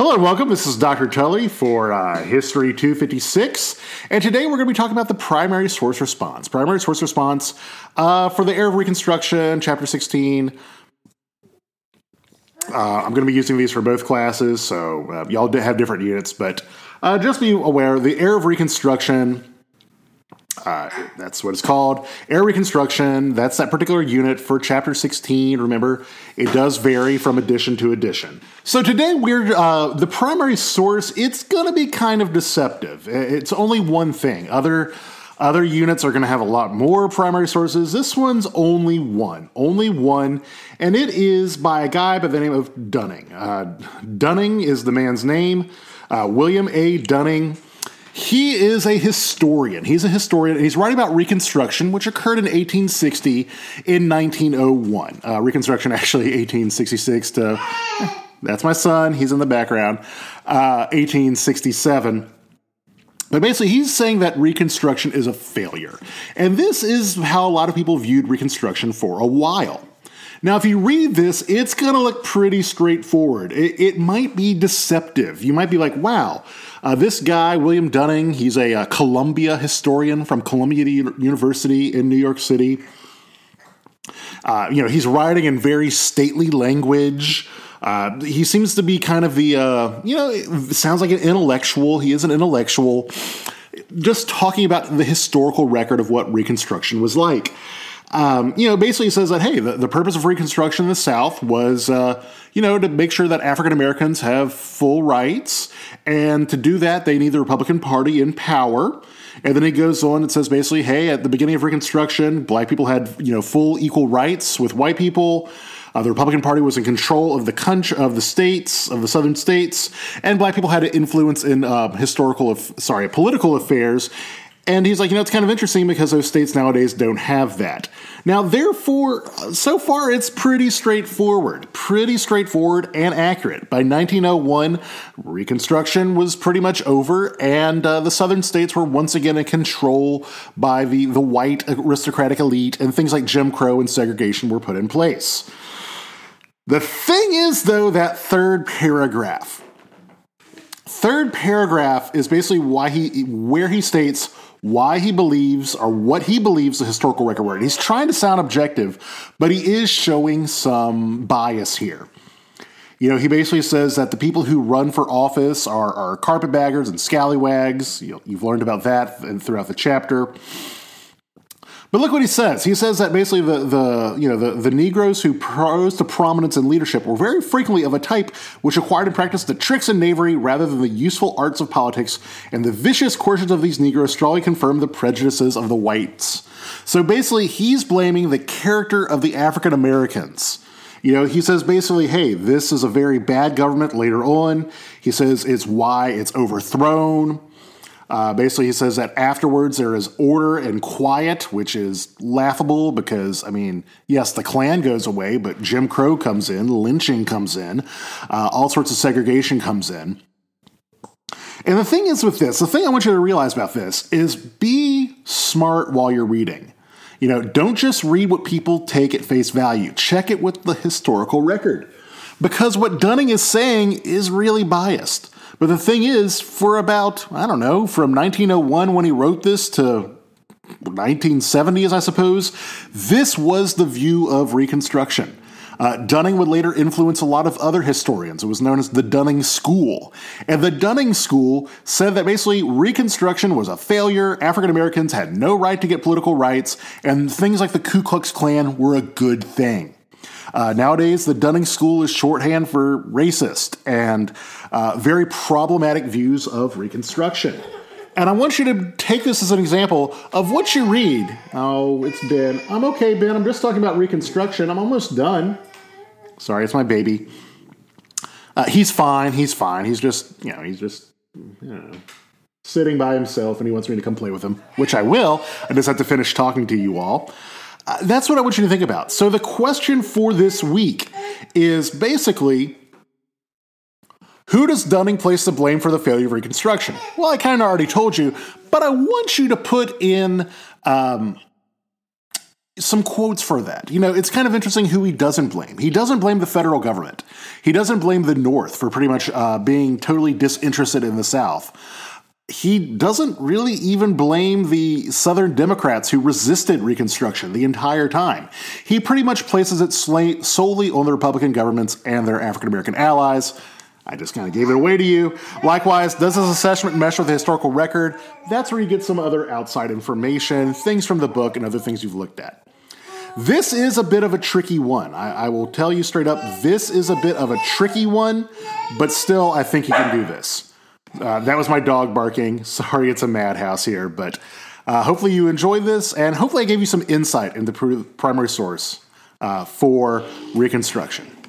Hello and welcome. This is Dr. Tully for uh, History 256. And today we're going to be talking about the primary source response. Primary source response uh, for the era of Reconstruction, Chapter 16. Uh, I'm going to be using these for both classes, so uh, y'all have different units, but uh, just be aware the era of Reconstruction uh, that's what it's called. Air reconstruction, that's that particular unit for chapter 16. Remember, it does vary from edition to edition. So today we're, uh, the primary source, it's going to be kind of deceptive. It's only one thing. Other, other units are going to have a lot more primary sources. This one's only one, only one, and it is by a guy by the name of Dunning. Uh, Dunning is the man's name. Uh, William A. Dunning. He is a historian. He's a historian, he's writing about Reconstruction, which occurred in 1860 in 1901. Uh, Reconstruction, actually, 1866 to. That's my son. He's in the background. Uh, 1867. But basically, he's saying that Reconstruction is a failure. And this is how a lot of people viewed Reconstruction for a while. Now, if you read this, it's going to look pretty straightforward. It, it, might be deceptive. You might be like, wow, uh, this guy, William Dunning, he's a, a uh, Columbia historian from Columbia University in New York City. Uh, you know, he's writing in very stately language. Uh, he seems to be kind of the, uh, you know, sounds like an intellectual. He is an intellectual. Just talking about the historical record of what Reconstruction was like. Um, you know, basically says that, hey, the, the, purpose of Reconstruction in the South was, uh, you know, to make sure that African Americans have full rights. And to do that, they need the Republican Party in power. And then he goes on and says basically, hey, at the beginning of Reconstruction, black people had, you know, full equal rights with white people. Uh, the Republican Party was in control of the country, of the states, of the southern states, and black people had an influence in uh, historical, sorry, political affairs. And he's like, you know, it's kind of interesting because those states nowadays don't have that. Now, therefore, so far it's pretty straightforward, pretty straightforward and accurate. By 1901, Reconstruction was pretty much over, and uh, the southern states were once again in control by the, the white aristocratic elite, and things like Jim Crow and segregation were put in place. The thing is, though, that third paragraph. Third paragraph is basically why he where he states why he believes or what he believes the historical record were. And he's trying to sound objective, but he is showing some bias here. You know, he basically says that the people who run for office are, are carpetbaggers and scallywags. You have learned about that throughout the chapter. But look what he says. He says that basically the, the you know the, the Negroes who rose to prominence in leadership were very frequently of a type which acquired and practiced the tricks and knavery rather than the useful arts of politics, and the vicious courses of these Negroes strongly confirmed the prejudices of the whites. So basically, he's blaming the character of the African Americans. You know, he says basically, hey, this is a very bad government later on. He says it's why it's overthrown. Uh, basically, he says that afterwards there is order and quiet, which is laughable because, I mean, yes, the Klan goes away, but Jim Crow comes in, lynching comes in, uh, all sorts of segregation comes in. And the thing is with this, the thing I want you to realize about this is be smart while you're reading. You know, don't just read what people take at face value, check it with the historical record. Because what Dunning is saying is really biased. But the thing is, for about, I don't know, from 1901 when he wrote this to 1970s, I suppose, this was the view of Reconstruction. Uh, Dunning would later influence a lot of other historians. It was known as the Dunning School. And the Dunning School said that basically Reconstruction was a failure, African Americans had no right to get political rights, and things like the Ku Klux Klan were a good thing. Uh, nowadays, the Dunning School is shorthand for racist and uh, very problematic views of Reconstruction. And I want you to take this as an example of what you read. Oh, it's Ben. I'm okay, Ben. I'm just talking about Reconstruction. I'm almost done. Sorry, it's my baby. Uh, he's fine. He's fine. He's just, you know, he's just, you know, sitting by himself and he wants me to come play with him, which I will. I just have to finish talking to you all. That's what I want you to think about. So, the question for this week is basically who does Dunning place the blame for the failure of Reconstruction? Well, I kind of already told you, but I want you to put in um, some quotes for that. You know, it's kind of interesting who he doesn't blame. He doesn't blame the federal government. He doesn't blame the North for pretty much uh, being totally disinterested in the South. He doesn't really even blame the Southern Democrats who resisted Reconstruction the entire time. He pretty much places it solely on the Republican governments and their African American allies. I just kind of gave it away to you. Likewise, does this assessment mesh with the historical record? That's where you get some other outside information, things from the book, and other things you've looked at. This is a bit of a tricky one. I, I, will tell you straight up, this is a bit of a tricky one, but still, I think you can do this. Uh, that was my dog barking. Sorry, it's a madhouse here, but uh, hopefully you enjoyed this, and hopefully I gave you some insight into the primary source uh, for Reconstruction.